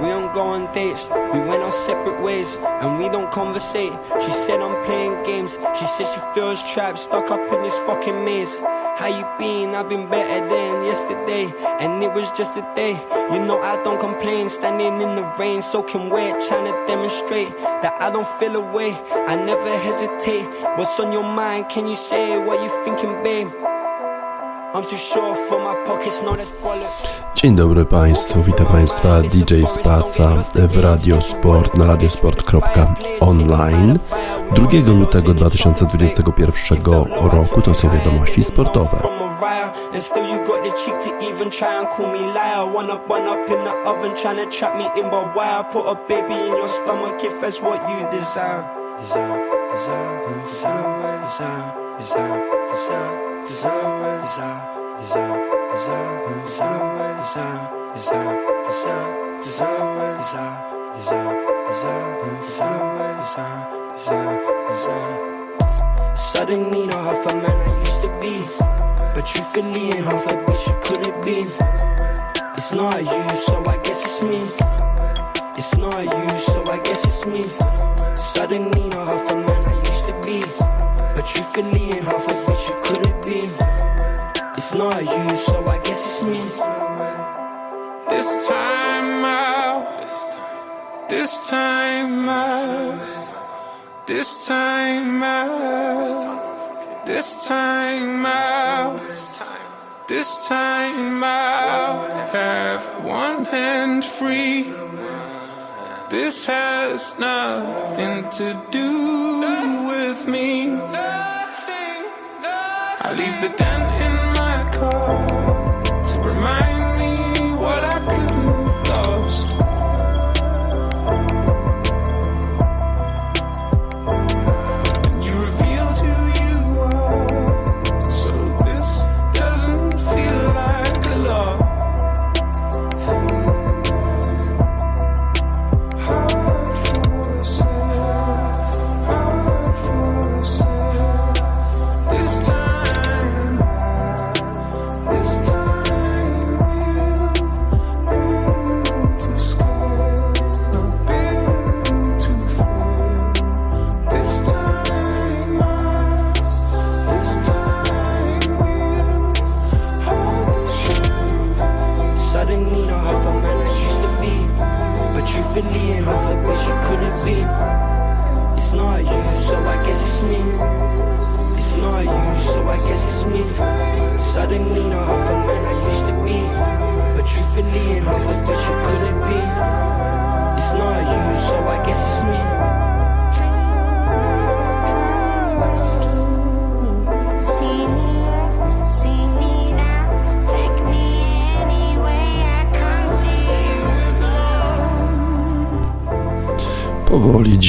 We don't go on dates, we went our separate ways, and we don't conversate. She said I'm playing games, she said she feels trapped, stuck up in this fucking maze. How you been? I've been better than yesterday, and it was just a day. You know I don't complain, standing in the rain, soaking wet, trying to demonstrate that I don't feel away. I never hesitate. What's on your mind? Can you say what you thinking, babe? Dzień dobry Państwu, witam Państwa DJ Spaca w Radio Sport na radiosport.online 2 lutego 2021 roku to są wiadomości sportowe. And still you got the cheek to even try and call me liar One up, one up in the oven trying to trap me in I put a baby in your stomach if that's what you desire Desire, desire, desire, desire, desire, desire desire, desire, desire, Suddenly not half a man I used to be But you feelin' half a bitch you could have been It's not you, so I guess it's me. It's not you, so I guess it's me. Suddenly not half a man I used to be But you feelin' half a bitch you could have been it's not you, so I guess it's me. This time out. This time out. This time out. This time out. This time I'll have one hand free. This has nothing to do with me. I leave the car to remind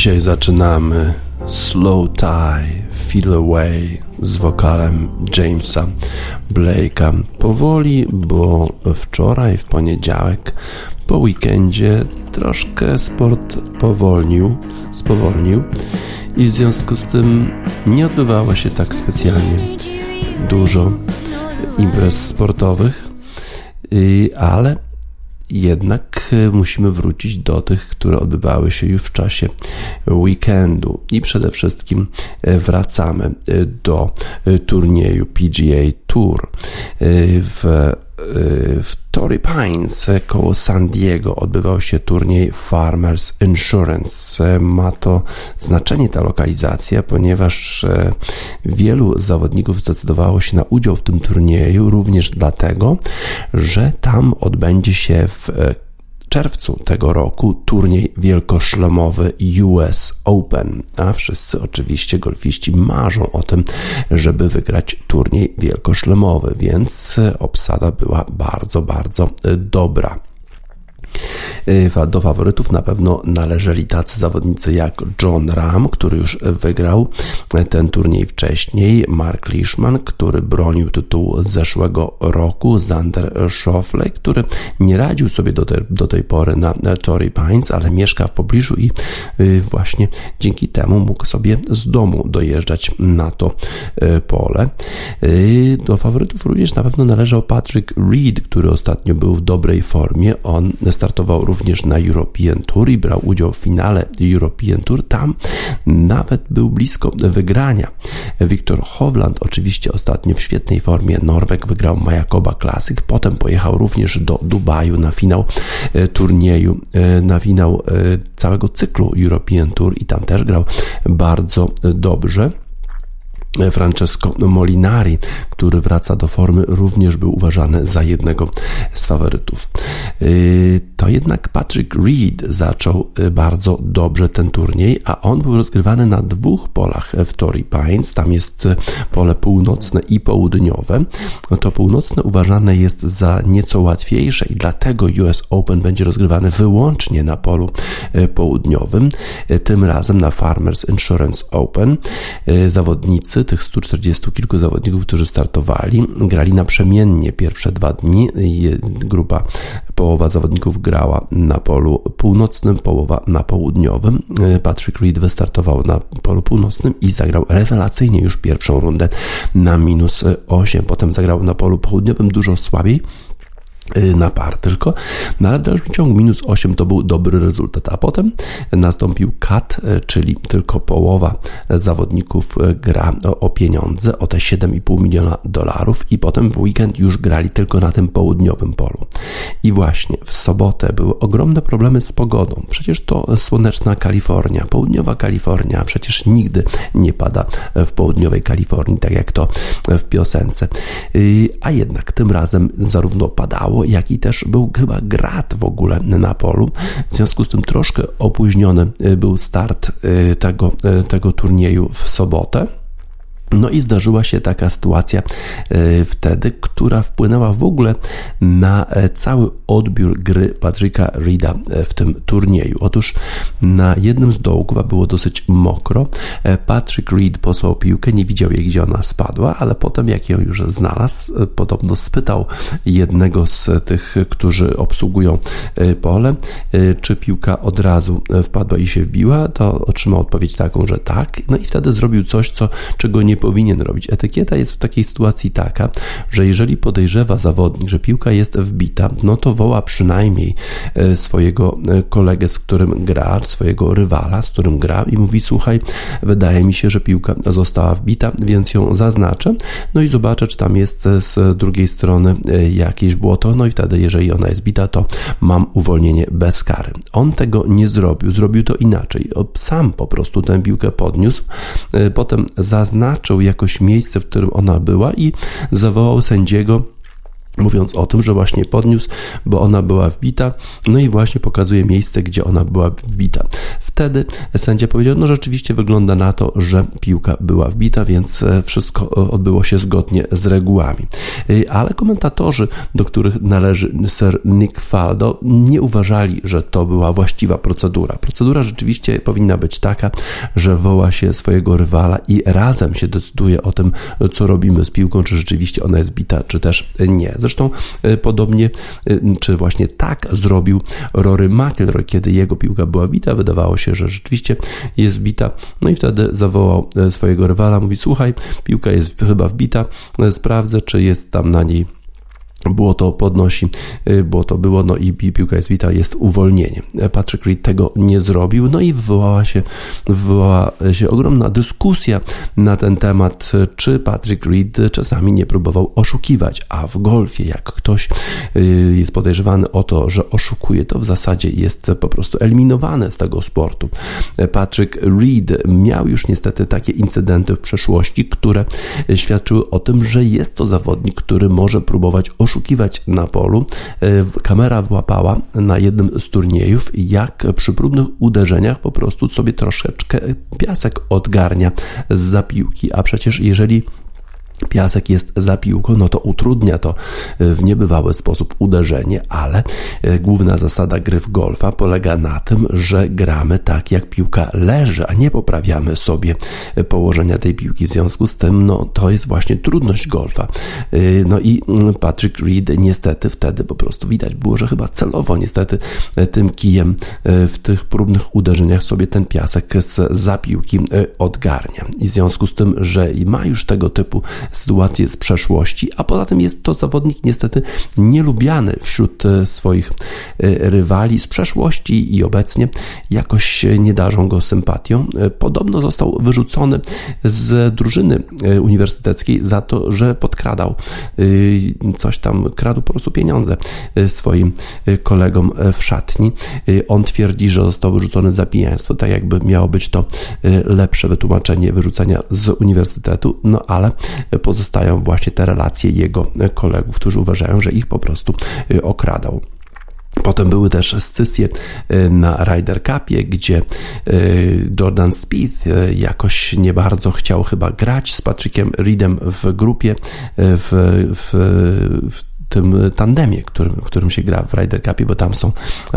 dzisiaj zaczynamy Slow Tie, Feel Away z wokalem Jamesa Blake'a. Powoli, bo wczoraj, w poniedziałek, po weekendzie troszkę sport powolnił, spowolnił i w związku z tym nie odbywało się tak specjalnie dużo imprez sportowych, y, ale jednak e, musimy wrócić do tych, które odbywały się już w czasie weekendu. I przede wszystkim e, wracamy e, do turnieju PGA Tour w w Torrey Pines koło San Diego odbywał się turniej Farmers Insurance. Ma to znaczenie ta lokalizacja, ponieważ e, wielu zawodników zdecydowało się na udział w tym turnieju, również dlatego, że tam odbędzie się w e, czerwcu tego roku turniej wielkoszlemowy US Open, a wszyscy oczywiście golfiści marzą o tym, żeby wygrać turniej wielkoszlemowy, więc obsada była bardzo, bardzo dobra. Y, do faworytów na pewno należeli tacy zawodnicy jak John Ram, który już wygrał ten turniej wcześniej, Mark Leishman, który bronił tytułu z zeszłego roku, Zander Schauffele, który nie radził sobie do, te, do tej pory na Torrey Pines, ale mieszka w pobliżu i y, właśnie dzięki temu mógł sobie z domu dojeżdżać na to y, pole. Do faworytów również na pewno należał Patrick Reed, który ostatnio był w dobrej formie. On wystartował również na European Tour i brał udział w finale European Tour. Tam nawet był blisko wygrania. Wiktor Hovland oczywiście ostatnio w świetnej formie. Norweg wygrał Majakoba Classic, potem pojechał również do Dubaju na finał e, turnieju, e, na finał e, całego cyklu European Tour i tam też grał bardzo dobrze. Francesco Molinari, który wraca do formy, również był uważany za jednego z faworytów. Y, to jednak Patrick Reed zaczął y, bardzo dobrze ten turniej, a on był rozgrywany na dwóch polach w Torrey Pines. Tam jest y, pole północne i południowe. To północne uważane jest za nieco łatwiejsze i dlatego US Open będzie rozgrywany wyłącznie na polu południowym. Tym razem na Farmers Insurance Open zawodnicy tych 140 kilku zawodników, którzy startowali, grali naprzemiennie pierwsze dwa dni. Grupa, połowa zawodników grała na polu północnym, połowa na południowym. Patrick Reed wystartował na polu północnym i zagrał rewelacyjnie już pierwszą rundę na minus 8. Potem zagrał na polu południowym dużo słabiej na par tylko, no ale w dalszym ciągu minus 8 to był dobry rezultat, a potem nastąpił cut, y, czyli tylko połowa zawodników y, gra o pieniądze, o te 7,5 miliona dolarów i potem w weekend już grali tylko na tym południowym polu. I właśnie w sobotę były ogromne problemy z pogodą. Przecież to słoneczna Kalifornia, południowa Kalifornia, przecież nigdy nie pada w południowej Kalifornii, tak jak to w piosence. A jednak tym razem zarówno padało, jak i też był chyba grat w ogóle na polu. W związku z tym troszkę opóźniony y, był start y, tego, y, tego turnieju w sobotę. No i zdarzyła się taka sytuacja e, wtedy, która wpłynęła w ogóle na e, cały odbiór gry Patricka Reeda e, w tym turnieju. Otóż na jednym z dołków było dosyć mokro. Patrick Reed posłał piłkę, nie widział jej, gdzie ona spadła, ale potem jak ją już znalazł, podobno spytał jednego z tych, którzy obsługują pole, czy piłka od razu wpadła i się wbiła, to otrzymał odpowiedź taką, że tak. No i wtedy zrobił coś, co, czego nie powinien robić. Etykieta jest w takiej sytuacji taka, że jeżeli podejrzewa zawodnik, że piłka jest wbita, no to woła przynajmniej e, swojego e, kolegę, z którym gra, swojego rywala, z którym gra i mówi: Słuchaj, wydaje mi się, że piłka została wbita, więc ją zaznaczę. No i zobaczę, czy tam jest z drugiej strony e, jakieś błoto. No i wtedy, jeżeli ona jest bita, to mam uwolnienie bez kary. On tego nie zrobił, zrobił to inaczej. Sam po prostu tę piłkę podniósł, potem zaznaczył, zobaczył jakoś miejsce, w którym ona była i zawołał sędziego mówiąc o tym, że właśnie podniósł, bo ona była wbita, no i właśnie pokazuje miejsce, gdzie ona była wbita. Wtedy sędzia powiedział, no rzeczywiście wygląda na to, że piłka była wbita, więc e, wszystko e, odbyło się zgodnie z regułami. E, ale komentatorzy, do których należy Sir Nick Faldo, nie uważali, że to była właściwa procedura. Procedura rzeczywiście powinna być taka, że woła się swojego rywala i razem się decyduje o tym, co robimy z piłką, czy rzeczywiście ona jest bita, czy też nie. Zresztą e, podobnie, e, czy właśnie tak zrobił Rory McIlroy, kiedy jego piłka była bita, wydawało się, że rzeczywiście jest bita, no i wtedy zawołał e, swojego rywala, mówi, słuchaj, piłka jest chyba wbita, sprawdzę, czy jest tam na niej było to podnosi, y, było to było, no i piłka jest wita, jest uwolnienie. Patrick Reed tego nie zrobił, no i wywołała się, wywołała się ogromna dyskusja na ten temat, czy Patrick Reed czasami nie próbował oszukiwać, a w golfie, jak ktoś y, jest podejrzewany o to, że oszukuje, to w zasadzie jest po prostu eliminowany z tego sportu. Patrick Reed miał już niestety takie incydenty w przeszłości, które świadczyły o tym, że jest to zawodnik, który może próbować oszukiwać oszukiwać na polu. E, kamera wyłapała na jednym z turniejów, jak przy próbnych uderzeniach po prostu sobie troszeczkę piasek odgarnia z zapiłki, a przecież jeżeli piasek jest za piłką, no to utrudnia to e, w niebywały sposób uderzenie, ale e, główna zasada gry w golfa polega na tym, że gramy tak jak piłka leży, a nie poprawiamy sobie e, położenia tej piłki. W związku z tym, no to jest właśnie trudność golfa. No i mm, Patrick Reed niestety wtedy po prostu widać było, że chyba celowo niestety tym kijem w tych próbnych uderzeniach sobie ten piasek z zapiłki odgarnia. I w związku z tym, że ma już tego typu sytuacje z przeszłości, a poza tym jest to zawodnik niestety nielubiany wśród swoich rywali z przeszłości i obecnie jakoś nie darzą go sympatią. Podobno został wyrzucony z drużyny uniwersyteckiej za to, że podkradał coś tam, kradł po prostu pieniądze swoim kolegom w szatni. On twierdzi, że został wyrzucony za pijaństwo, tak jakby miało być to lepsze wytłumaczenie wyrzucenia z uniwersytetu, no ale pozostają właśnie te relacje jego kolegów, którzy uważają, że ich po prostu okradał. Potem były też scysje y, na Ryder Cupie, gdzie y, Jordan Spieth y, jakoś nie bardzo chciał chyba grać z Patrickiem Reedem w grupie w, w, w tym tandemie, którym, którym się gra w Ryder Cupie, bo tam są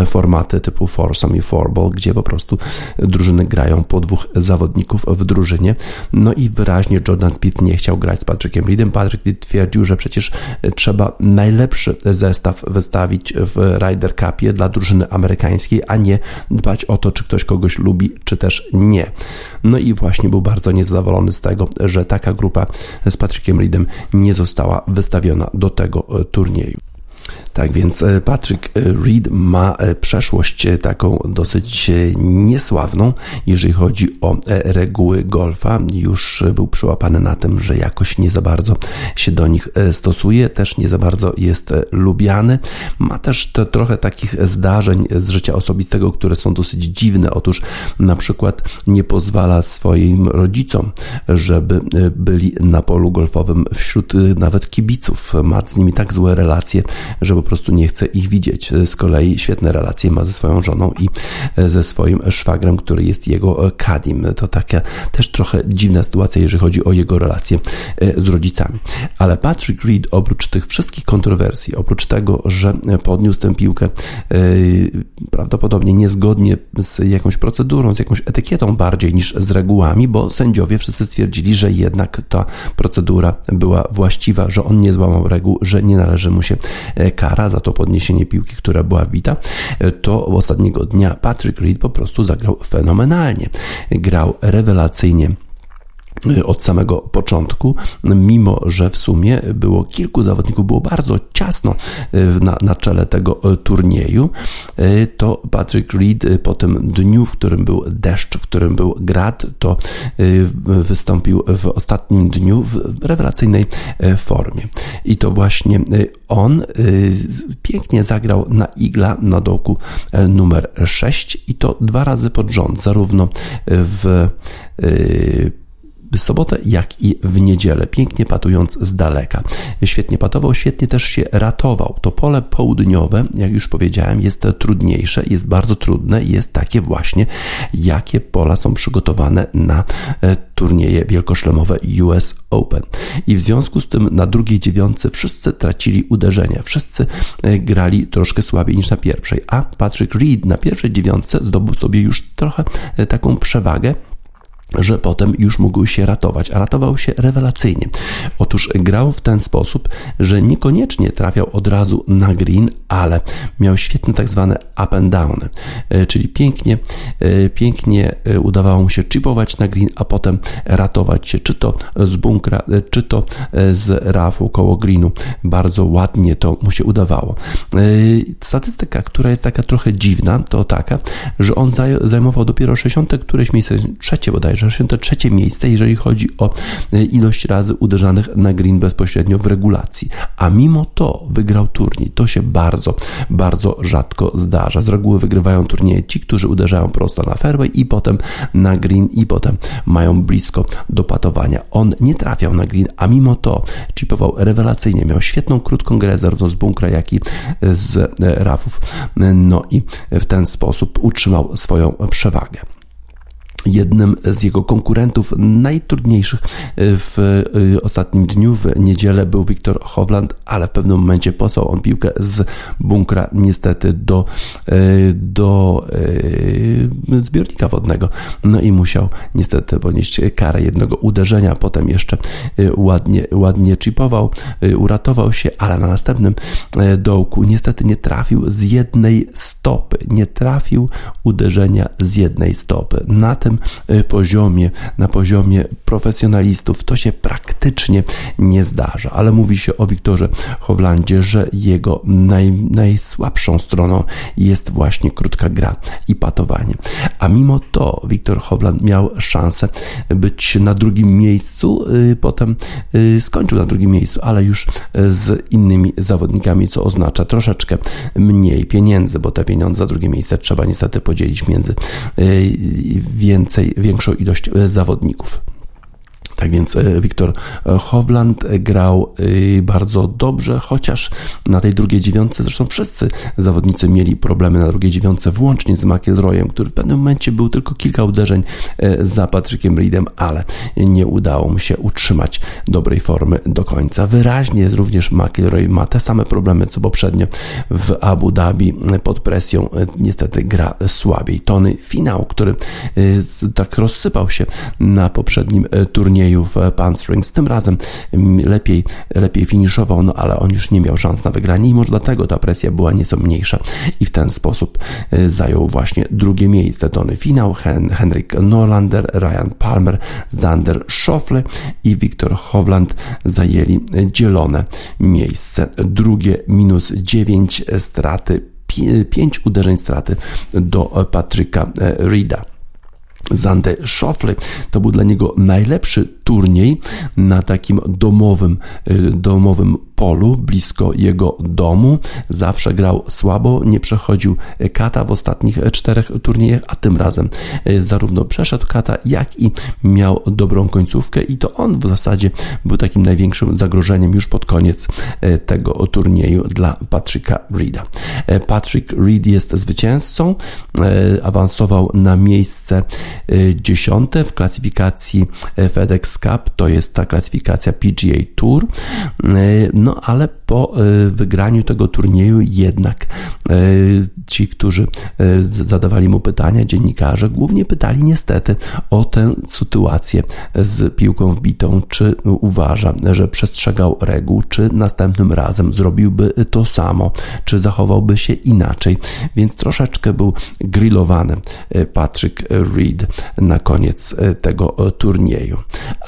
formaty typu foursome i fourball, gdzie po prostu drużyny grają po dwóch zawodników w drużynie. No i wyraźnie Jordan Speed nie chciał grać z Patrickiem Reedem. Patrick Reed twierdził, że przecież trzeba najlepszy zestaw wystawić w Ryder Cupie dla drużyny amerykańskiej, a nie dbać o to, czy ktoś kogoś lubi, czy też nie. No i właśnie był bardzo niezadowolony z tego, że taka grupa z Patrickiem Reedem nie została wystawiona do tego turnieju turnieju. Tak więc e, Patrick e, Reed ma e, przeszłość taką dosyć niesławną, jeżeli chodzi o reguły golfa. Już był przyłapany na tym, że jakoś nie za bardzo się do nich stosuje, też nie za bardzo jest lubiany. Ma też te, trochę takich zdarzeń z życia osobistego, które są dosyć dziwne. Otóż na przykład nie pozwala swoim rodzicom, żeby byli na polu golfowym wśród nawet kibiców. Ma z nimi tak złe relacje, że po prostu nie chce ich widzieć. Z kolei świetne relacje ma ze swoją żoną i ze swoim szwagrem, który jest jego kadim. To taka też trochę dziwna sytuacja, jeżeli chodzi o jego relacje e, z rodzicami. Ale Patrick Reed oprócz tych wszystkich kontrowersji, oprócz tego, że podniósł tę piłkę e, prawdopodobnie niezgodnie z jakąś procedurą, z jakąś etykietą bardziej niż z regułami, bo sędziowie wszyscy stwierdzili, że jednak ta procedura była właściwa, że on nie złamał reguł, że nie należy mu się e, kara za to podniesienie piłki, która była wbita, to ostatniego dnia Patrick Reed po prostu zagrał fenomenalnie. Grał rewelacyjnie od samego początku, mimo że w sumie było kilku zawodników, było bardzo ciasno e, na, na czele tego e, turnieju, to Patrick Reed po tym dniu, w którym był deszcz, w którym był grad, to wystąpił w ostatnim dniu w rewelacyjnej formie. I to właśnie on pięknie zagrał na igla na dołku numer 6 i to dwa razy pod rząd, zarówno w w sobotę, jak i w niedzielę, pięknie patując z daleka. Świetnie patował, świetnie też się ratował. To pole południowe, jak już powiedziałem, jest trudniejsze, jest bardzo trudne jest takie właśnie, jakie pola są przygotowane na e, turnieje wielkoszlemowe US Open. I w związku z tym na drugiej dziewiątce wszyscy tracili uderzenia, wszyscy e, grali troszkę słabiej niż na pierwszej, a Patrick Reed na pierwszej dziewiątce zdobył sobie już trochę e, taką przewagę, że potem już mógł się ratować, a ratował się rewelacyjnie. Otóż grał w ten sposób, że niekoniecznie trafiał od razu na green, ale miał świetne tak zwane up and down, e, czyli pięknie, e, pięknie e, udawało mu się chipować na green, a potem ratować się, czy to z bunkra, czy to z rafu koło greenu. Bardzo ładnie to mu się udawało. Statystyka, która jest taka trochę dziwna, to taka, że on zajmował dopiero 60 któreś miejsce, trzecie bodajże, 63 miejsce, jeżeli chodzi o e, ilość razy uderzanych na green bezpośrednio w regulacji. A mimo to wygrał turniej. To się bardzo, bardzo rzadko zdarza. Z reguły wygrywają turnieje ci, którzy uderzają prosto na fairway i potem na green i potem mają blisko do patowania. On nie trafiał na green, a mimo to chipował rewelacyjnie. Miał świetną krótką grę zarówno z bunkra, jak i z e, rafów. No i w ten sposób utrzymał swoją przewagę. Jednym z jego konkurentów najtrudniejszych w y, ostatnim dniu, w niedzielę, był Wiktor Hovland, ale w pewnym momencie posłał on piłkę z bunkra niestety do, y, do zbiornika wodnego. No i musiał niestety ponieść karę jednego uderzenia, potem jeszcze ładnie, ładnie chipował, uratował się, ale na następnym dołku niestety nie trafił z jednej stopy. Nie trafił uderzenia z jednej stopy. Na tym tym poziomie, na poziomie profesjonalistów, to się praktycznie nie zdarza. Ale mówi się o Wiktorze Howlandzie, że jego naj, najsłabszą stroną jest właśnie krótka gra i patowanie. A mimo to Wiktor Howland miał szansę być na drugim miejscu, potem skończył na drugim miejscu, ale już z innymi zawodnikami, co oznacza troszeczkę mniej pieniędzy, bo te pieniądze za drugie miejsce trzeba niestety podzielić między więcej, większą ilość zawodników. Tak więc e, Wiktor e, Hovland grał e, bardzo dobrze, chociaż na tej drugiej dziewiątce, zresztą wszyscy zawodnicy mieli problemy na drugiej dziewiątce, włącznie z McIlroyem, który w pewnym momencie był tylko kilka uderzeń za Patrykiem Reedem, ale nie udało mu się utrzymać dobrej formy do końca. Wyraźnie również McIlroy ma te same problemy co poprzednio w Abu Dhabi pod presją. Niestety gra słabiej. Tony finał, który tak rozsypał się na poprzednim turnieju turniejów Palm Springs. Tym razem mm, lepiej, lepiej finiszował, no ale on już nie miał szans na wygranie i może dlatego ta presja była nieco mniejsza i w ten sposób e, zajął właśnie drugie miejsce. Tony Finał, Hen Henrik Norlander, Ryan Palmer, Zander Schofle i Wiktor Hovland zajęli dzielone miejsce. Drugie minus 9 straty, 5 uderzeń straty do Patryka e, Rida. Zande Schoffle to był dla niego najlepszy turniej na takim domowym, y, domowym polu, blisko jego domu. Zawsze grał słabo, nie przechodził kata w ostatnich czterech turniejach, a tym razem y, zarówno przeszedł kata, jak i miał dobrą końcówkę i to on w zasadzie był takim największym zagrożeniem już pod koniec y, tego turnieju dla Patricka Reeda. Patrick Reed jest zwycięzcą, awansował na miejsce dziesiąte w klasyfikacji FedEx Cup, to jest ta klasyfikacja PGA Tour, e, no ale po e, wygraniu tego turnieju jednak e, ci, którzy zadawali mu pytania, dziennikarze, głównie pytali niestety o tę sytuację z piłką wbitą, czy uważa, że przestrzegał reguł, czy następnym razem zrobiłby to samo, czy zachowałby się inaczej, więc troszeczkę był grillowany Patrick Reed na koniec tego turnieju.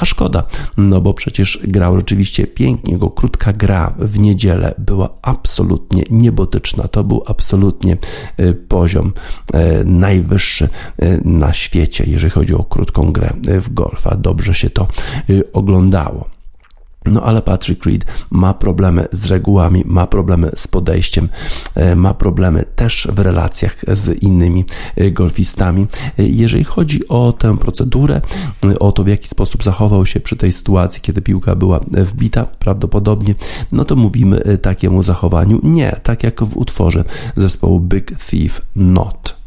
A szkoda, no bo przecież grał rzeczywiście pięknie. Jego krótka gra w niedzielę była absolutnie niebotyczna. To był absolutnie e, poziom e, najwyższy e, na świecie, jeżeli chodzi o krótką grę w golfa. Dobrze się to oglądało. No ale Patrick Reed ma problemy z regułami, ma problemy z podejściem, e, ma problemy też w relacjach z innymi e, golfistami. E, jeżeli chodzi o tę procedurę, o to w jaki sposób zachował się przy tej sytuacji, kiedy piłka była wbita, prawdopodobnie, no to mówimy takiemu zachowaniu nie, tak jak w utworze zespołu Big Thief Not.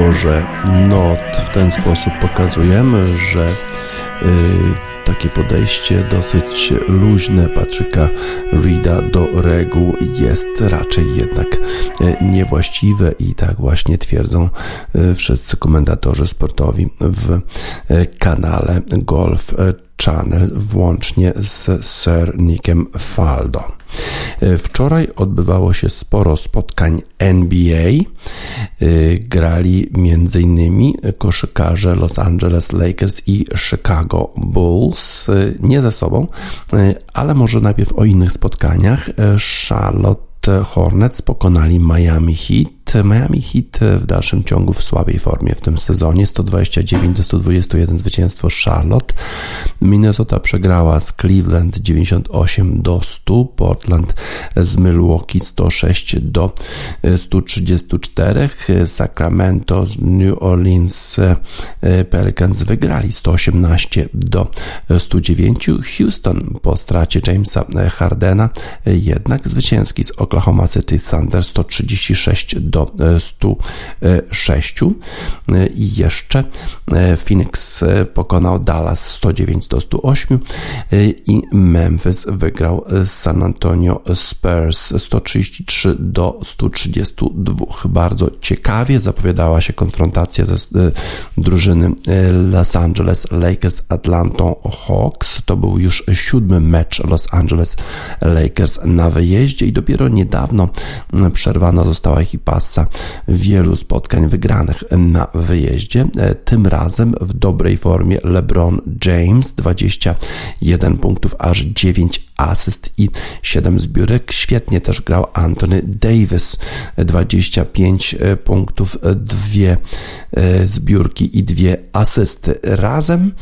Utworze Not. W ten sposób pokazujemy, że y, takie podejście dosyć luźne Patryka Reeda do reguł jest raczej jednak y, niewłaściwe i tak właśnie twierdzą y, wszyscy komentatorzy sportowi w kanale Golf Channel włącznie z Sir Nickiem Faldo. Wczoraj odbywało się sporo spotkań NBA. Grali m.in. koszykarze Los Angeles Lakers i Chicago Bulls. Nie ze sobą, ale może najpierw o innych spotkaniach. Charlotte Hornets pokonali Miami Heat. Miami Heat w dalszym ciągu w słabej formie w tym sezonie 129 do 121 zwycięstwo Charlotte. Minnesota przegrała z Cleveland 98 do 100. Portland z Milwaukee 106 do 134. Sacramento z New Orleans Pelicans wygrali 118 do 109. Houston po stracie Jamesa Hardena jednak zwycięski z Oklahoma City Thunder 136 do 106 i jeszcze Phoenix pokonał Dallas 109 do 108 i Memphis wygrał San Antonio Spurs 133 do 132. Bardzo ciekawie zapowiadała się konfrontacja ze drużyny Los Angeles Lakers Atlanta Hawks. To był już siódmy mecz Los Angeles Lakers na wyjeździe i dopiero niedawno przerwana została ich wielu spotkań wygranych na wyjeździe. Tym razem w dobrej formie LeBron James 21 punktów, aż 9 asyst i 7 zbiórek. Świetnie też grał Anthony Davis 25 punktów, 2 zbiórki i 2 asysty. Razem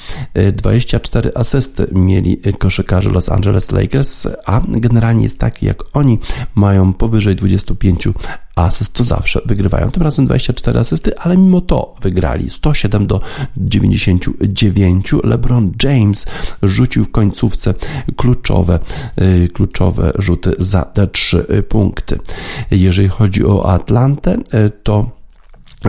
24 asysty mieli koszykarze Los Angeles Lakers, a generalnie jest tak, jak oni mają powyżej 25 asyst, to zawsze wygrywają. Tym razem 24 asysty, ale mimo to wygrali 107 do 99. LeBron James rzucił w końcówce kluczowe, kluczowe rzuty za te 3 punkty. Jeżeli chodzi o Atlantę, to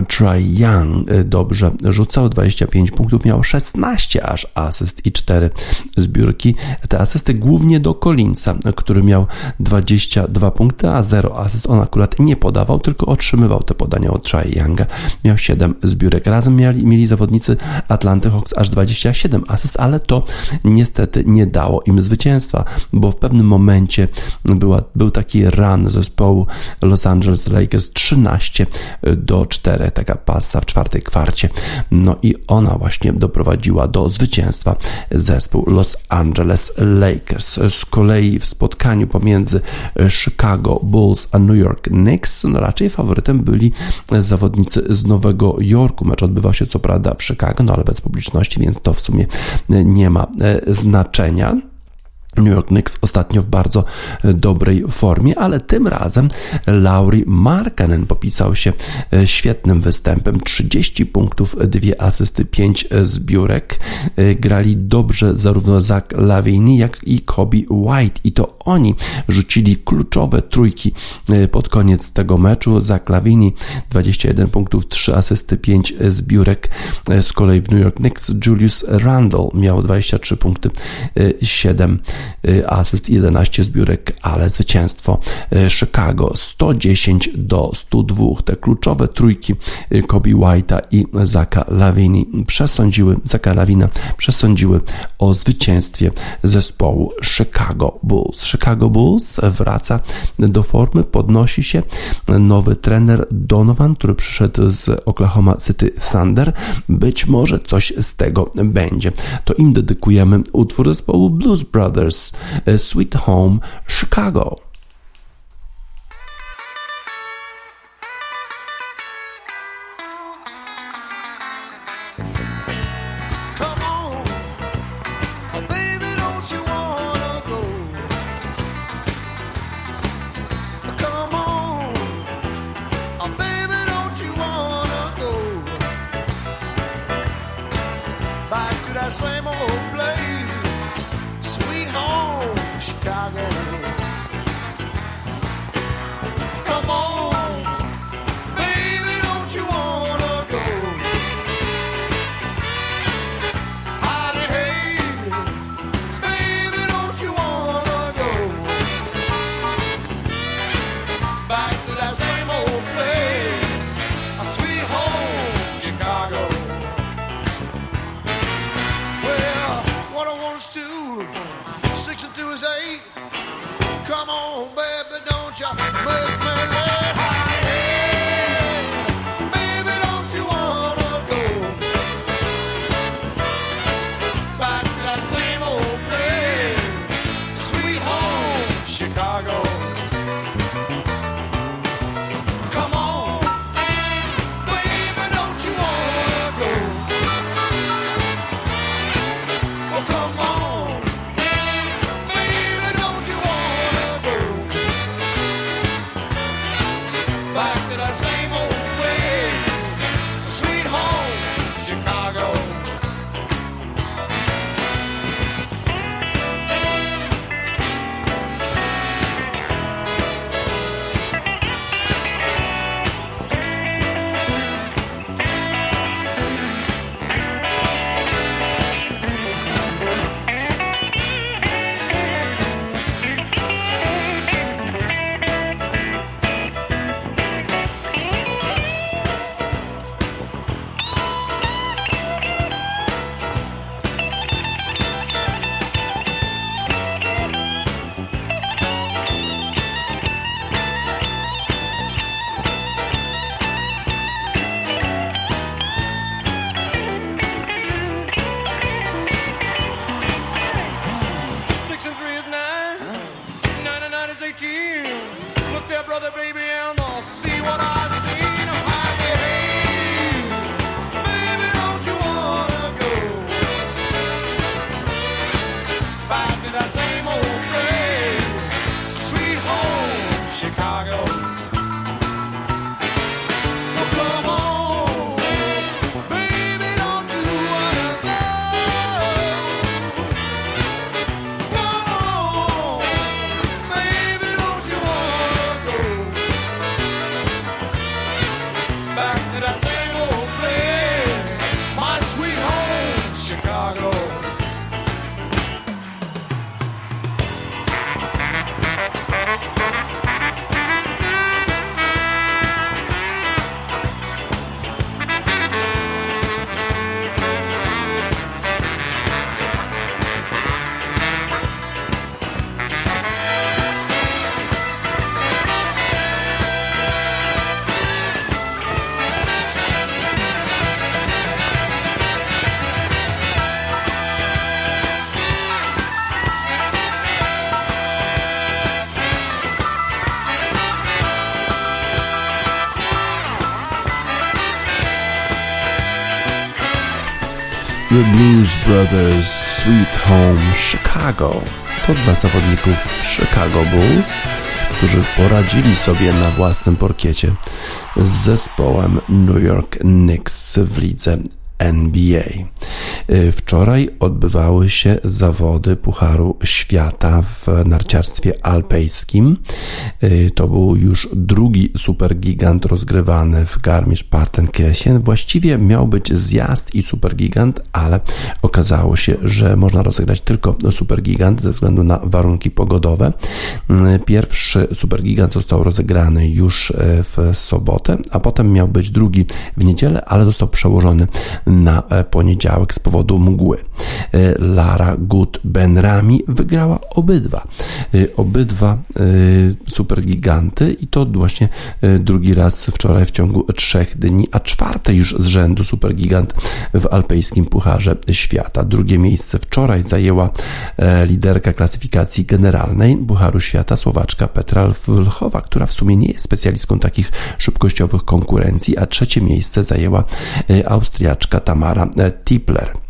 Trae Young dobrze rzucał 25 punktów, miał 16 aż asyst i 4 zbiórki. Te asysty głównie do Collinsa, który miał 22 punkty, a 0 asyst. On akurat nie podawał, tylko otrzymywał te podania od Trae Younga. Miał 7 zbiórek. Razem mieli, mieli zawodnicy Atlanty Hawks aż 27 asyst, ale to niestety nie dało im zwycięstwa, bo w pewnym momencie była, był taki run zespołu Los Angeles Lakers 13 do 4 taka pasa w czwartej kwarcie. No i ona właśnie doprowadziła do zwycięstwa zespół Los Angeles Lakers. Z kolei w spotkaniu pomiędzy Chicago Bulls a New York Knicks no raczej faworytem byli zawodnicy z Nowego Jorku. Mecz odbywał się co prawda w Chicago, no ale bez publiczności, więc to w sumie nie ma znaczenia. New York Knicks ostatnio w bardzo e, dobrej formie, ale tym razem Lauri Markkanen popisał się e, świetnym występem. 30 punktów, 2 asysty, 5 e, zbiórek. Grali dobrze zarówno Zach Lavini, jak i Kobe White i to oni rzucili kluczowe trójki pod koniec tego meczu. Zach Lavini 21 punktów, 3 asysty, 5 zbiórek. Z kolei w New York Knicks Julius Randle miał 23 punkty, 7 Y, asyst, 11 zbiórek, ale zwycięstwo y, Chicago 110 do 102. Te kluczowe trójki y, Kobe White'a i Zaka Lavini przesądziły, Zaka Lavina przesądziły o zwycięstwie zespołu Chicago Bulls. Chicago Bulls wraca do formy, podnosi się nowy trener Donovan, który przyszedł z Oklahoma City Thunder. Być może coś z tego będzie. To im dedykujemy utwór zespołu Blues Brothers Sweet Home Chicago. The Blues Brothers Sweet Home Chicago. To dla zawodników Chicago Bulls, którzy poradzili sobie na własnym porkiecie z zespołem New York Knicks w lidze NBA. Y, wczoraj odbywały się zawody Pucharu Świata w narciarstwie alpejskim. Y, to był już drugi supergigant rozgrywany w Garmisch-Partenkirchen. Właściwie miał być zjazd i supergigant, ale okazało się, że można rozegrać tylko supergigant ze względu na warunki pogodowe. Y, pierwszy supergigant został rozegrany już w sobotę, a potem miał być drugi w niedzielę, ale został przełożony na poniedziałek z powodu mgły. E, Lara Good Benrami wygrała obydwa. E, obydwa e, supergiganty i to właśnie drugi raz wczoraj w ciągu trzech dni, a czwarte już z rzędu supergigant w alpejskim Pucharze Świata. Drugie miejsce wczoraj zajęła liderka klasyfikacji generalnej Pucharu Świata, Słowaczka Petra Wlchowa, która w sumie nie jest specjalistką takich szybkościowych konkurencji, a trzecie miejsce zajęła Austriaczka Tamara Tipler.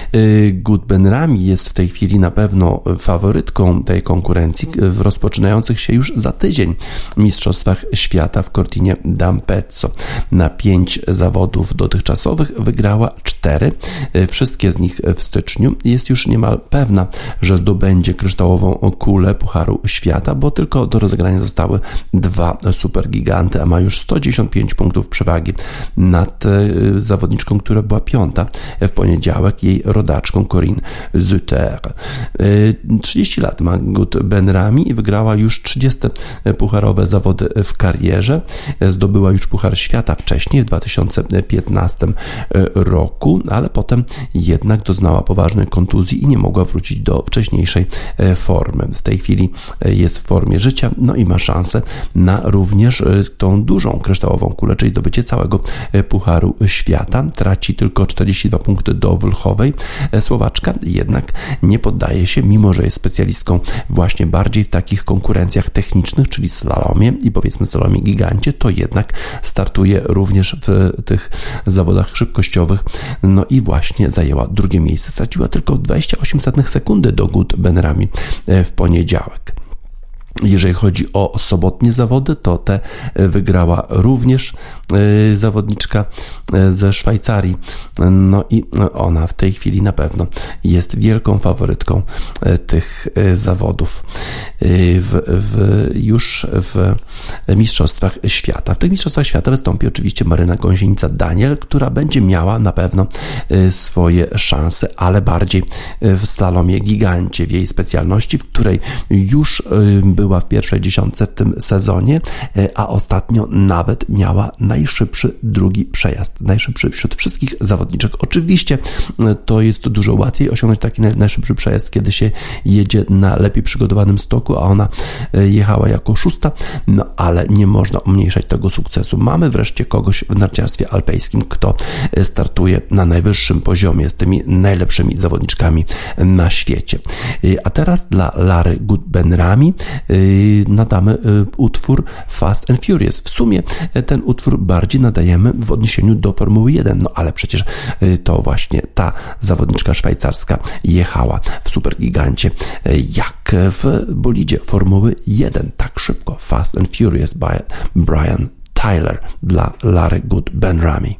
Y, Goodben Rami jest w tej chwili na pewno faworytką tej konkurencji w rozpoczynających się już za tydzień Mistrzostwach Świata w Cortinie d'Ampezzo. Na pięć zawodów dotychczasowych wygrała cztery, y, wszystkie z nich w styczniu. Jest już niemal pewna, że zdobędzie kryształową kulę Pucharu Świata, bo tylko do rozegrania zostały dwa supergiganty, a ma już 115 punktów przewagi nad y, zawodniczką, która była piąta w poniedziałek. Jej rodaczką Corinne Zuter. 30 lat ma Gut Benrami i wygrała już 30 pucharowe zawody w karierze. Zdobyła już Puchar Świata wcześniej, w 2015 roku, ale potem jednak doznała poważnej kontuzji i nie mogła wrócić do wcześniejszej formy. W tej chwili jest w formie życia, no i ma szansę na również tą dużą kryształową kulę, czyli zdobycie całego Pucharu Świata. Traci tylko 42 punkty do Wlchowej, Słowaczka jednak nie poddaje się, mimo że jest specjalistką właśnie bardziej w takich konkurencjach technicznych, czyli slalomie i powiedzmy slalomie gigancie, to jednak startuje również w tych zawodach szybkościowych. No i właśnie zajęła drugie miejsce. Straciła tylko 28 sekundy do Gut Benrami w poniedziałek. Jeżeli chodzi o sobotnie zawody, to te wygrała również e, zawodniczka e, ze Szwajcarii. No i ona w tej chwili na pewno jest wielką faworytką e, tych zawodów w, w, już w Mistrzostwach Świata. W tych Mistrzostwach Świata wystąpi oczywiście Maryna Gąsienica-Daniel, która będzie miała na pewno swoje szanse, ale bardziej w slalomie gigancie, w jej specjalności, w której już była w pierwszej dziesiątce w tym sezonie, e, a ostatnio nawet miała najszybszy drugi przejazd, najszybszy wśród wszystkich zawodniczek. Oczywiście e, to jest dużo łatwiej osiągnąć taki najszybszy przejazd, kiedy się jedzie na lepiej przygotowanym stoku, a ona e, jechała jako szósta, no ale nie można umniejszać tego sukcesu. Mamy wreszcie kogoś w narciarstwie alpejskim, kto startuje na najwyższym poziomie z tymi najlepszymi zawodniczkami na świecie. A teraz dla Lary Goodbenrami nadamy utwór Fast and Furious. W sumie ten utwór bardziej nadajemy w odniesieniu do Formuły 1, no ale przecież to właśnie ta zawodniczka szwajcarska jechała w supergigancie jak w bolidzie Formuły 1 tak szybko. Fast and Furious by Brian Tyler dla Larry Good Ben Rami.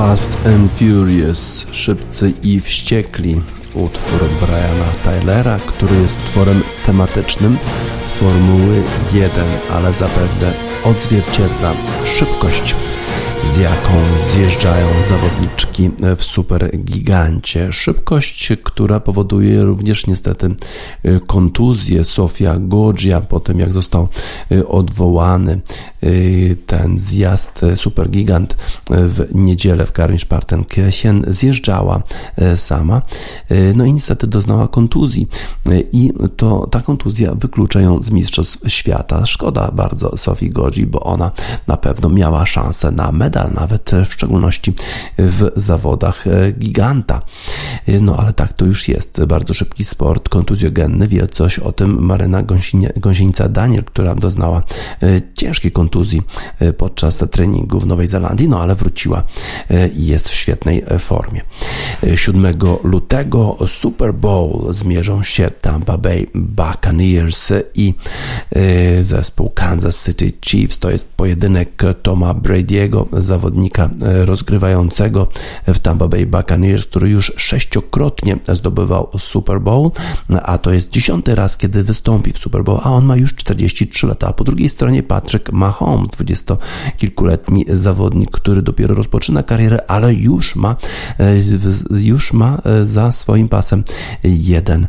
Fast and Furious, Szybcy i Wściekli, utwór Briana Tylera, który jest tworem tematycznym Formuły 1, ale zapewne odzwierciedla szybkość z jaką zjeżdżają zawodniczki w super gigancie. Szybkość, która powoduje również niestety y, kontuzję Sofia Goggia po tym jak został y, odwołany y, ten zjazd supergigant w niedzielę w Garmisch-Partenkirchen zjeżdżała sama no i niestety doznała kontuzji i to ta kontuzja wyklucza ją z mistrzostw świata. Szkoda bardzo Sofii Goggi, bo ona na pewno miała szansę na medal, nawet w szczególności w zawodach e, giganta. E, no ale tak to już jest. Bardzo szybki sport, kontuzjogenny. Wie coś o tym Maryna Gąsienica Daniel, która doznała e, ciężkiej kontuzji podczas treningu w Nowej Zelandii, no ale wróciła i jest w świetnej formie. 7 lutego Super Bowl zmierzą się Tampa Bay Buccaneers i zespół Kansas City Chiefs. To jest pojedynek Toma Brady'ego zawodnika rozgrywającego w Tampa Bay Buccaneers, który już sześciokrotnie zdobywał Super Bowl, a to jest dziesiąty raz, kiedy wystąpi w Super Bowl, a on ma już 43 lata. A po drugiej stronie Patrick Mahomes, dwudziestokilkuletni zawodnik, który dopiero rozpoczyna karierę, ale już ma, e, już ma e, za swoim pasem jeden,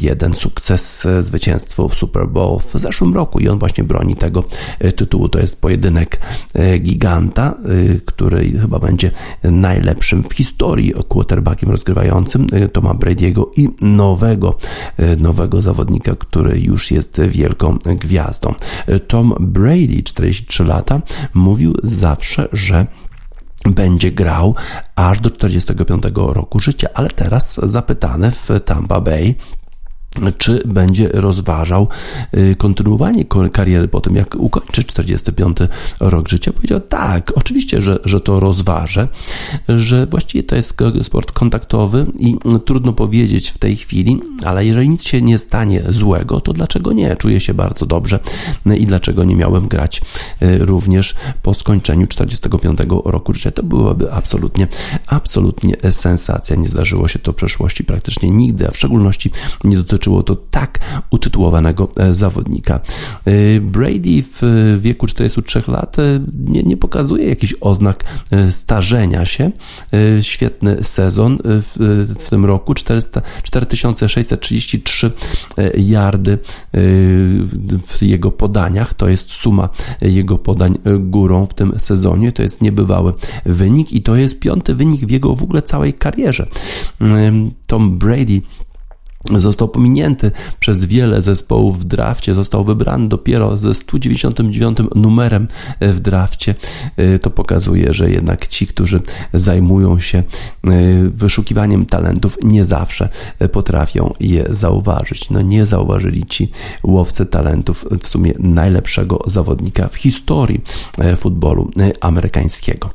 jeden sukces, zwycięstwo w Super Bowl w zeszłym roku i on właśnie broni tego tytułu. To jest pojedynek Giganta, który chyba będzie najlepszym w historii quarterbackiem rozgrywającym y, Toma Brady'ego i nowego, y, nowego zawodnika, który już jest wielką gwiazdą. Tom Brady, 43 lata, mówił zawsze, że będzie grał aż do 45 roku życia, ale teraz zapytane w Tampa Bay czy będzie rozważał y, kontynuowanie kariery po tym, jak ukończy 45 rok życia. Powiedział tak, oczywiście, że, że to rozważę, że właściwie to jest sport kontaktowy i trudno powiedzieć w tej chwili, ale jeżeli nic się nie stanie złego, to dlaczego nie? Czuję się bardzo dobrze i dlaczego nie miałem grać y, również po skończeniu 45 roku życia. To byłaby absolutnie, absolutnie sensacja. Nie zdarzyło się to w przeszłości praktycznie nigdy, a w szczególności nie dotyczy dotyczyło to tak utytułowanego e, zawodnika. E, Brady w wieku 43 lat e, nie, nie pokazuje jakichś oznak starzenia się. Świetny sezon w, w tym roku, 400, 4633 yardy w jego podaniach, to jest suma jego podań górą w tym sezonie, to jest niebywały wynik i to jest piąty wynik w jego w ogóle całej karierze. Tom Brady Został pominięty przez wiele zespołów w drafcie, został wybrany dopiero ze 199 numerem w drafcie. E, to pokazuje, że jednak ci, którzy zajmują się e, wyszukiwaniem talentów, nie zawsze potrafią je zauważyć. No nie zauważyli ci łowcy talentów w sumie najlepszego zawodnika w historii e, futbolu amerykańskiego.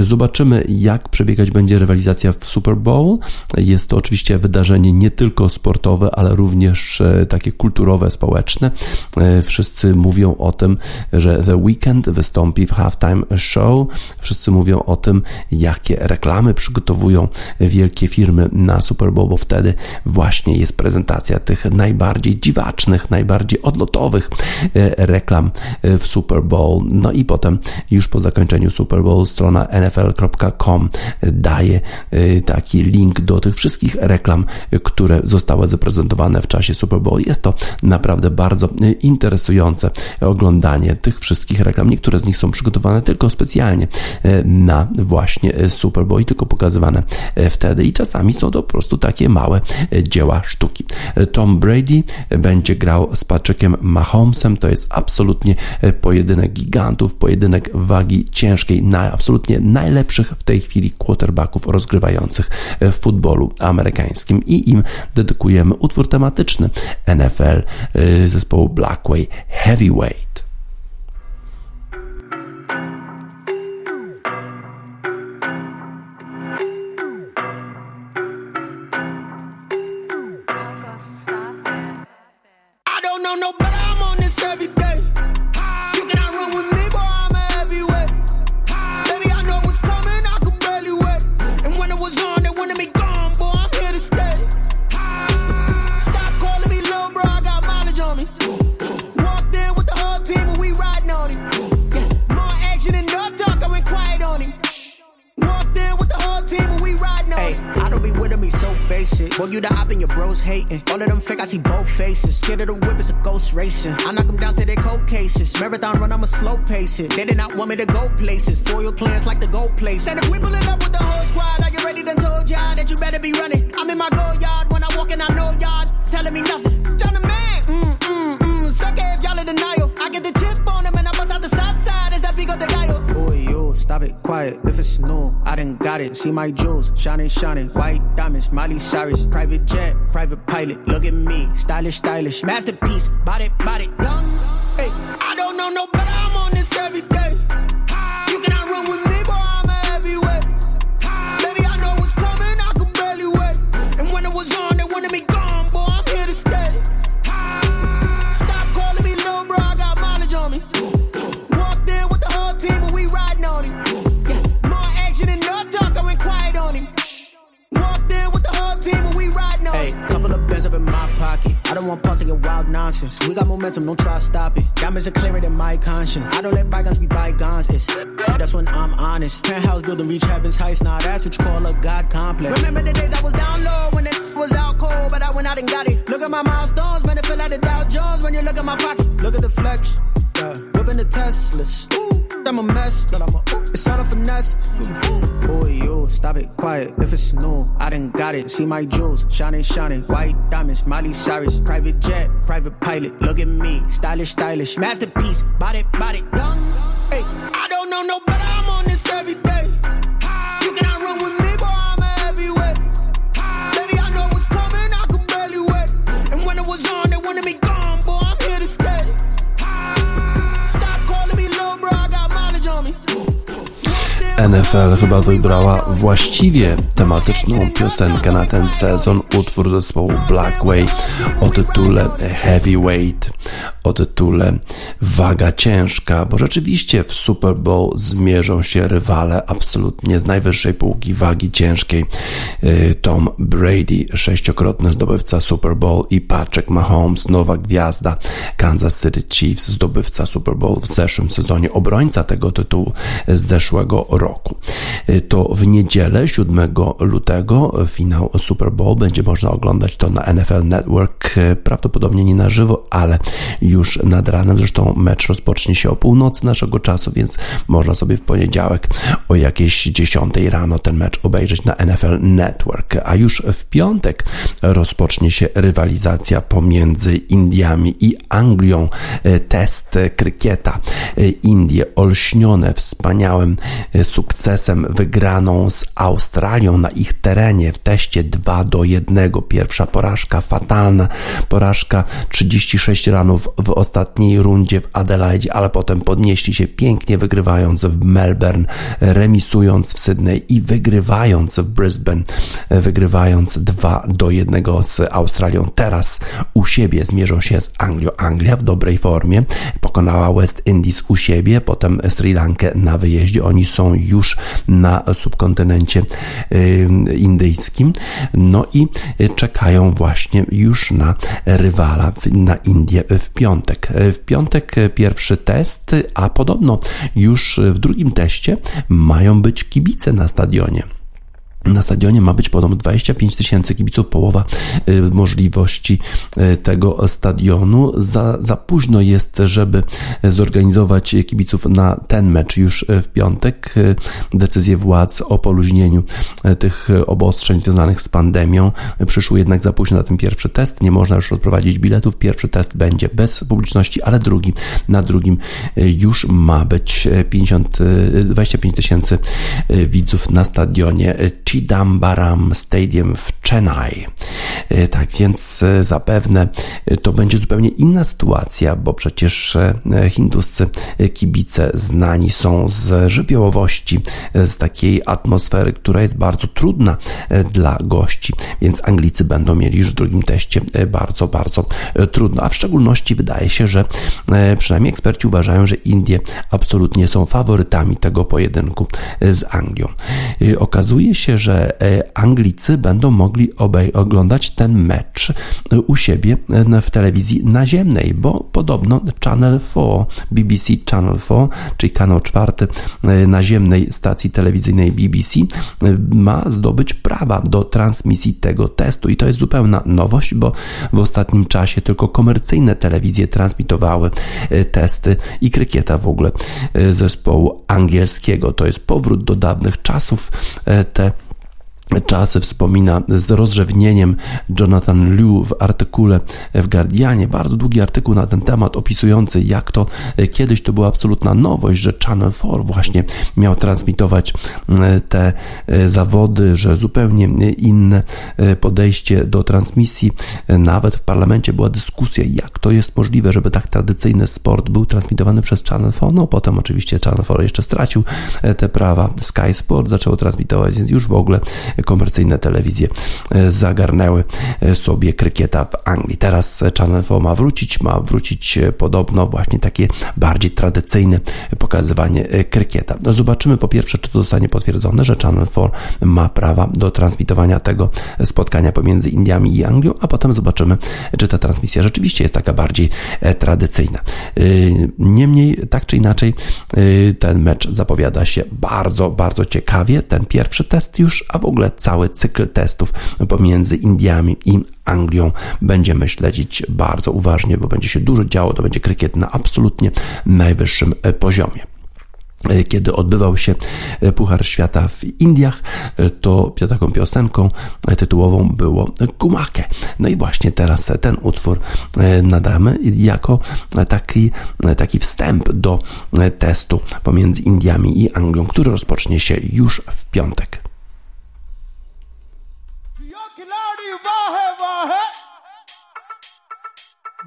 Zobaczymy, jak przebiegać będzie rywalizacja w Super Bowl. Jest to oczywiście wydarzenie nie tylko tylko sportowe, ale również e, takie kulturowe, społeczne. E, wszyscy mówią o tym, że The Weekend wystąpi w halftime show. Wszyscy mówią o tym, jakie reklamy przygotowują wielkie firmy na Super Bowl, bo wtedy właśnie jest prezentacja tych najbardziej dziwacznych, najbardziej odlotowych e, reklam w Super Bowl. No i potem już po zakończeniu Super Bowl strona nfl.com daje taki link do tych wszystkich reklam, które zostały zaprezentowane w czasie Super Bowl. Jest to naprawdę bardzo interesujące oglądanie tych wszystkich reklam. Niektóre z nich są przygotowane tylko specjalnie na właśnie Super Bowl i tylko pokazywane wtedy i czasami są to po prostu takie małe dzieła sztuki. Tom Brady będzie grał z Patrickiem Mahomesem. To jest absolutnie pojedynek gigantów, pojedynek wagi ciężkiej, na absolutnie najlepszych w tej chwili quarterbacków rozgrywających w futbolu amerykańskim i im dedykujemy utwór tematyczny NFL y, zespołu Blackway Heavyweight. It. All of them freak I see both faces get at the whip is a ghost racing I'm not come down say they Caucasian remember don't run I'm a slow patient they did not want me to go places. Foil plans like the gold place. And if we pull it up with the whole squad, are you ready? Done told y'all that you better be running. I'm in my go yard when I walk in, I know y'all telling me nothing. John the man, mm, mm, mm. Suck if y'all in denial. I get the chip on them and I bust out the south side. Is that Vigo the guy? Boy, yo, stop it, quiet. If it's new, Done got it. See my jewels, shining, shining. White diamonds, Miley Cyrus. Private jet, private pilot. Look at me, stylish, stylish. Masterpiece, body, body. Hey, I don't know no. I'm on this every day. To get wild nonsense. We got momentum, don't try to stop it. Diamonds are clearer than my conscience. I don't let bygones be bygones. It's that's when I'm honest. Penthouse building, reach heaven's heights. Now that's what you call a God complex. Remember the days I was down low when it was out cold, but I went out and got it. Look at my milestones, man, it feel like the Dow Jones when you look at my pocket. Look at the flex, yeah. whipping the Teslas. I'm a mess, but I'm a, it's all a finesse. Boy, you, stop it, quiet. If it's new, I done got it. See my jewels, shining, shining. White diamonds, Miley Cyrus. Private jet, private pilot. Look at me, stylish, stylish. Masterpiece, body, body, young. Hey, I don't know no better. NFL chyba wybrała właściwie tematyczną piosenkę na ten sezon, utwór zespołu Blackway o tytule Heavyweight, o tytule Waga Ciężka, bo rzeczywiście w Super Bowl zmierzą się rywale absolutnie z najwyższej półki wagi ciężkiej. Y, Tom Brady, sześciokrotny zdobywca Super Bowl i Patrick Mahomes, nowa gwiazda Kansas City Chiefs, zdobywca Super Bowl w zeszłym sezonie, obrońca tego tytułu z zeszłego roku. Y, to w niedzielę 7 lutego finał Super Bowl będzie można oglądać to na NFL Network, y, prawdopodobnie nie na żywo, ale już nad ranem. Zresztą mecz rozpocznie się o północy naszego czasu, więc można sobie w poniedziałek o jakieś 10 rano ten mecz obejrzeć na NFL Network. A już w piątek rozpocznie się rywalizacja pomiędzy Indiami i Anglią. Y, test krykieta. Indie olśnione wspaniałym sukcesem wygraną z Australią na ich terenie w teście 2 do 1. Pierwsza porażka, fatalna porażka, 36 ranów w ostatniej rundzie w Adelaide, ale potem podnieśli się pięknie, wygrywając w Melbourne, remisując w Sydney i wygrywając w Brisbane, wygrywając 2 do 1 z Australią. Teraz u siebie zmierzą się z Anglią. Anglia w dobrej formie pokonała West Indies u siebie, potem Sri Lankę na wyjeździe. Oni są już na subkontynencie indyjskim. No i czekają właśnie już na rywala na Indię w piątek. W piątek pierwszy test, a podobno już w drugim teście mają być kibice na stadionie. Na stadionie ma być podobno 25 tysięcy kibiców, połowa y, możliwości y, tego stadionu. Za, za późno jest, żeby zorganizować kibiców na ten mecz już w piątek. Y, decyzje władz o poluźnieniu tych obostrzeń związanych z pandemią przyszły jednak za późno na ten pierwszy test. Nie można już odprowadzić biletów. Pierwszy test będzie bez publiczności, ale drugi, na drugim już ma być 50, 25 tysięcy widzów na stadionie Chidambaram Stadium w Chennai. E, tak więc e, zapewne e, to będzie zupełnie inna sytuacja, bo przecież hinduscy kibice znani są z żywiołowości, z takiej atmosfery, która jest bardzo trudna dla gości, więc Anglicy będą mieli już w drugim teście bardzo, bardzo trudno, a w szczególności wydaje się, że przynajmniej eksperci uważają, że Indie absolutnie są faworytami tego pojedynku z Anglią. Okazuje się, że Anglicy będą mogli oglądać ten mecz u siebie w telewizji naziemnej, bo podobno Channel 4, BBC Channel 4, czyli kanał czwarty naziemnej stacji telewizyjnej BBC, ma zdobyć prawa do transmisji tego testu i to jest zupełna nowość, bo w ostatnim czasie tylko komercyjne telewizje transmitowały testy i krykieta w ogóle zespołu angielskiego. To jest powrót do dawnych czasów. Te czasy wspomina z rozrzewnieniem Jonathan Liu w artykule w Guardianie. Bardzo długi artykuł na ten temat opisujący, jak to kiedyś to była absolutna nowość, że Channel 4 właśnie miał transmitować e, te e, zawody, że zupełnie inne e, podejście do transmisji. Nawet w parlamencie była dyskusja, jak to jest możliwe, żeby tak tradycyjny sport był transmitowany przez Channel 4. No potem oczywiście Channel 4 jeszcze stracił te prawa. Sky Sport zaczęło transmitować, więc już w ogóle komercyjne telewizje e, zagarnęły e, sobie krykieta w Anglii. Teraz Channel 4 ma wrócić, ma wrócić e, podobno właśnie takie bardziej tradycyjne pokazywanie krykieta. No zobaczymy po pierwsze, czy to zostanie potwierdzone, że Channel 4 ma prawa do transmitowania tego spotkania pomiędzy Indiami i Anglią, a potem zobaczymy, czy ta transmisja rzeczywiście jest taka bardziej tradycyjna. Niemniej, tak czy inaczej, ten mecz zapowiada się bardzo, bardzo ciekawie. Ten pierwszy test już, a w ogóle cały cykl testów pomiędzy Indiami i Anglią będziemy śledzić bardzo uważnie, bo będzie się dużo działo, to będzie krykiet na absolutnie najwyższym e, poziomie kiedy odbywał się e, Puchar Świata w Indiach, e, to taką piosenką tytułową było Kumake. No i właśnie teraz ten utwór nadamy jako taki, taki wstęp do testu pomiędzy Indiami i Anglią, który rozpocznie się już w piątek.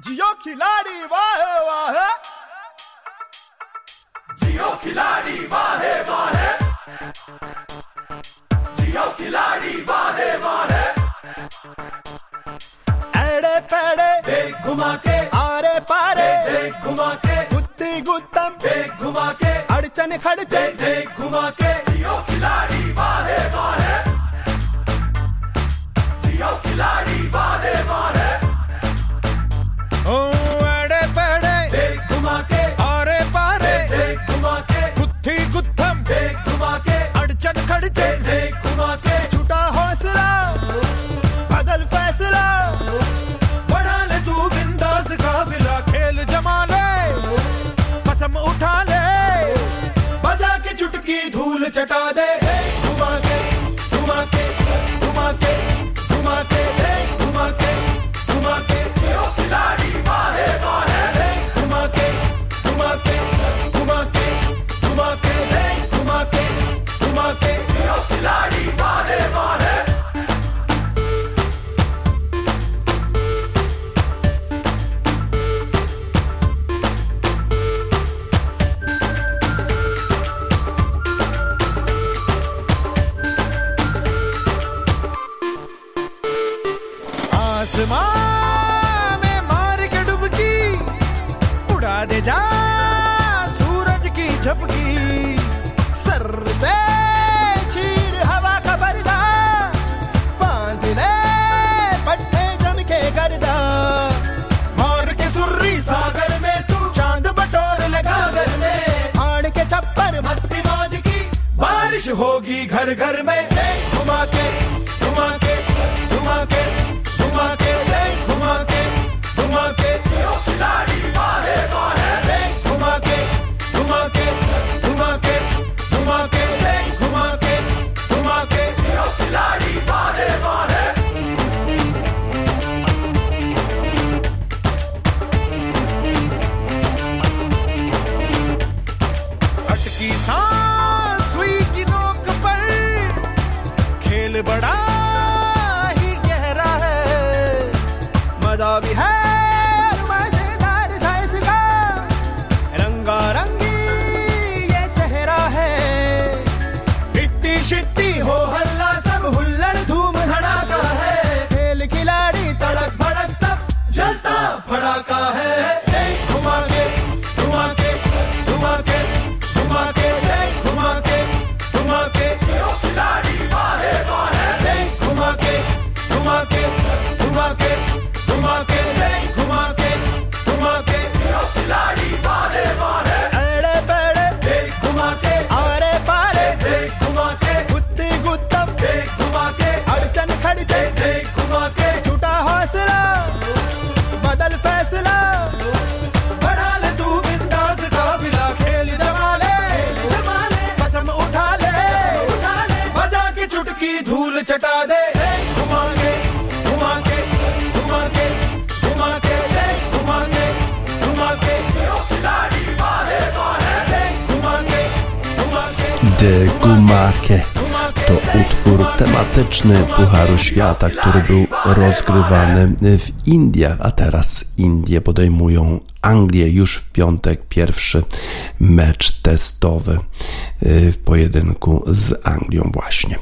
जियो खिलाड़ी वाहे वाहे। जियो खिलाड़ी वाहे वाहे। जियो खिलाड़ी वाहे वाहे। एड़े पेड़े देख घुमा के। आरे पारे। देख घुमा के। गुत्ती गुत्तम। देख घुमा के। अड़चन खड़चन। देख घुमा के। Gumake. To utwór tematyczny Pucharu Świata, który był rozgrywany w Indiach, a teraz Indie podejmują Anglię już w piątek. Pierwszy mecz testowy y, w pojedynku z Anglią właśnie.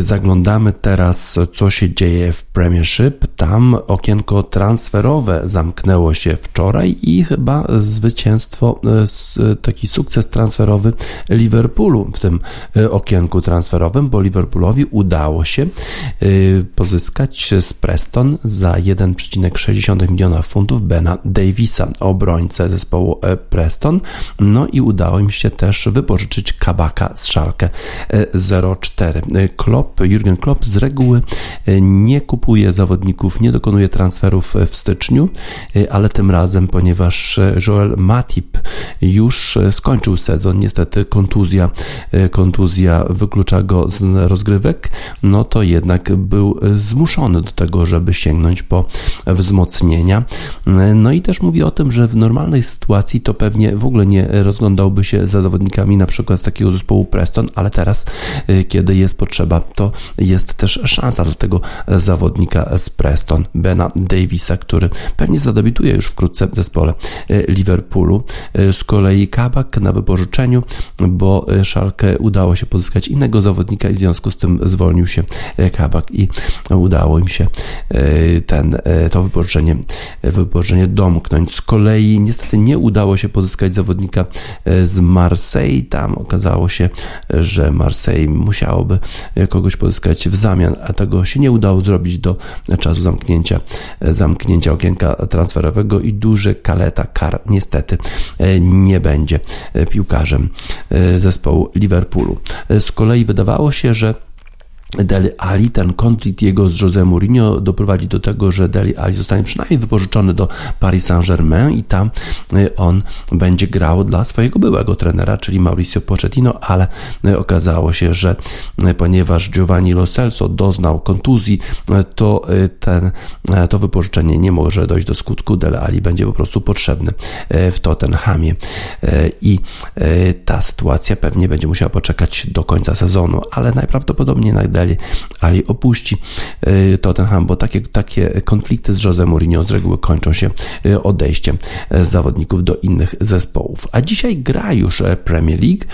Zaglądamy teraz, co się dzieje w Premiership. Tam okienko transferowe zamknęło się wczoraj i chyba zwycięstwo, y, s- taki sukces transferowy Liverpoolu w tym y, okienku transferowym, bo Liverpoolowi udało się pozyskać z Preston za 1,6 miliona funtów Bena Davisa, obrońcę zespołu e, Preston. No i udało im się też wypożyczyć Kabaka z Szalkę e, 04. Klopp, Jurgen Klopp z reguły e, nie kupuje zawodników, nie dokonuje transferów w styczniu, e, ale tym razem, ponieważ e, Joel Matip już skończył sezon, niestety kontuzja, kontuzja wyklucza go z rozgrywek, no to jednak był zmuszony do tego, żeby sięgnąć po wzmocnienia. No i też mówi o tym, że w normalnej sytuacji to pewnie w ogóle nie rozglądałby się za zawodnikami na przykład z takiego zespołu Preston, ale teraz, kiedy jest potrzeba, to jest też szansa dla tego zawodnika z Preston, Bena Davisa, który pewnie zadebiutuje już wkrótce w zespole e, Liverpoolu. E, Z kolei Kabak na wypożyczeniu, bo e, Szalkę udało się pozyskać innego zawodnika i w związku z tym zwolnił się Kabak i udało im się ten, to wypożyczenie, wypożyczenie domknąć. Z kolei niestety nie udało się pozyskać zawodnika z Marseille. Tam okazało się, że Marseille musiałoby kogoś pozyskać w zamian, a tego się nie udało zrobić do czasu zamknięcia, e, zamknięcia okienka transferowego i duży Kaleta Kar niestety e, nie będzie e, piłkarzem e, zespołu Liverpoolu. E, Z kolei wydawało się, że Deli Ali, ten konflikt jego z Jose Mourinho doprowadzi do tego, że Deli Ali zostanie przynajmniej wypożyczony do Paris Saint-Germain i tam y, on będzie grał dla swojego byłego trenera, czyli Mauricio Pochettino, ale y, okazało się, że y, ponieważ Giovanni Lo Celso doznał kontuzji, to ten, to wypożyczenie nie może dojść do skutku. Deli Ali będzie po prostu potrzebny w Tottenhamie i ta sytuacja pewnie będzie musiała poczekać do końca sezonu, ale najprawdopodobniej jednak Deli Ali opuści y, Tottenham, bo takie, takie konflikty z Jose Mourinho z reguły kończą się y, odejściem y, zawodników do innych zespołów. A dzisiaj gra już Premier League,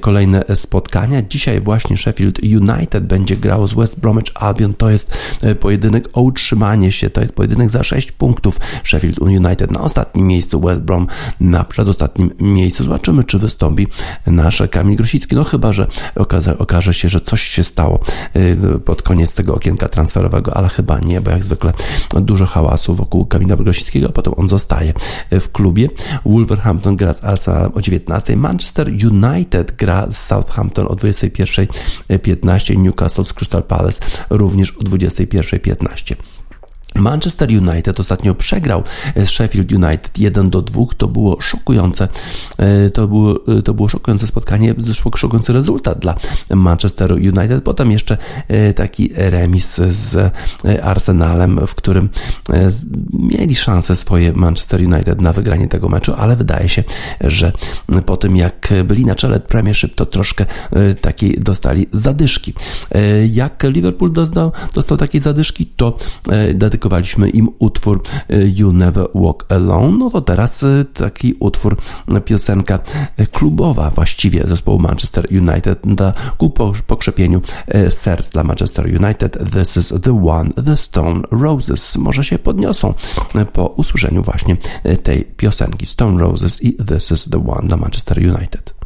kolejne spotkania. Dzisiaj właśnie Sheffield United będzie grało z West Bromwich Albion. To jest pojedynek o utrzymanie się, to jest pojedynek za 6 punktów. Sheffield United na ostatnim miejscu, West Brom na przedostatnim miejscu. Zobaczymy, czy wystąpi nasz Kamil Grosicki. No chyba, że okaże, okaże się, że coś się stało pod koniec tego okienka transferowego, ale chyba nie, bo jak zwykle dużo hałasu wokół Kamila Grosickiego, a potem on zostaje w klubie. Wolverhampton gra z Arsenalem o 19. Manchester United gra z Southampton o 21.15. Newcastle z Crystal Palace również o 21.15. Manchester United ostatnio przegrał z Sheffield United 1 do 2. To było szokujące. E, to było, e, to było szokujące spotkanie, szokujący rezultat dla Manchesteru United. Potem jeszcze e, taki remis z Arsenalem, w którym mieli szansę swoje Manchester United na wygranie tego meczu, ale wydaje się, że po tym jak byli na czele Premiership, to troszkę takiej dostali zadyszki. Jak Liverpool dostał, dostał takiej zadyszki, to dedykowaliśmy im utwór e, You Never Walk Alone, no to teraz e, taki utwór, e, piosenka klubowa właściwie zespołu Manchester United da ku pokrzepieniu serc dla Manchester United. This is the one, the Stone Roses. Może się podniosą po usłyszeniu właśnie tej piosenki Stone Roses i This is the one dla Manchester United.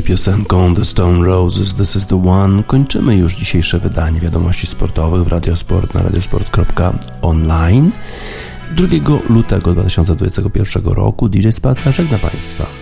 I piosenką The Stone Roses. This is the One. Kończymy już dzisiejsze wydanie wiadomości sportowych w Radiosport na radiosport.online 2 lutego 2021 roku. DJ Spacer żegna Państwa.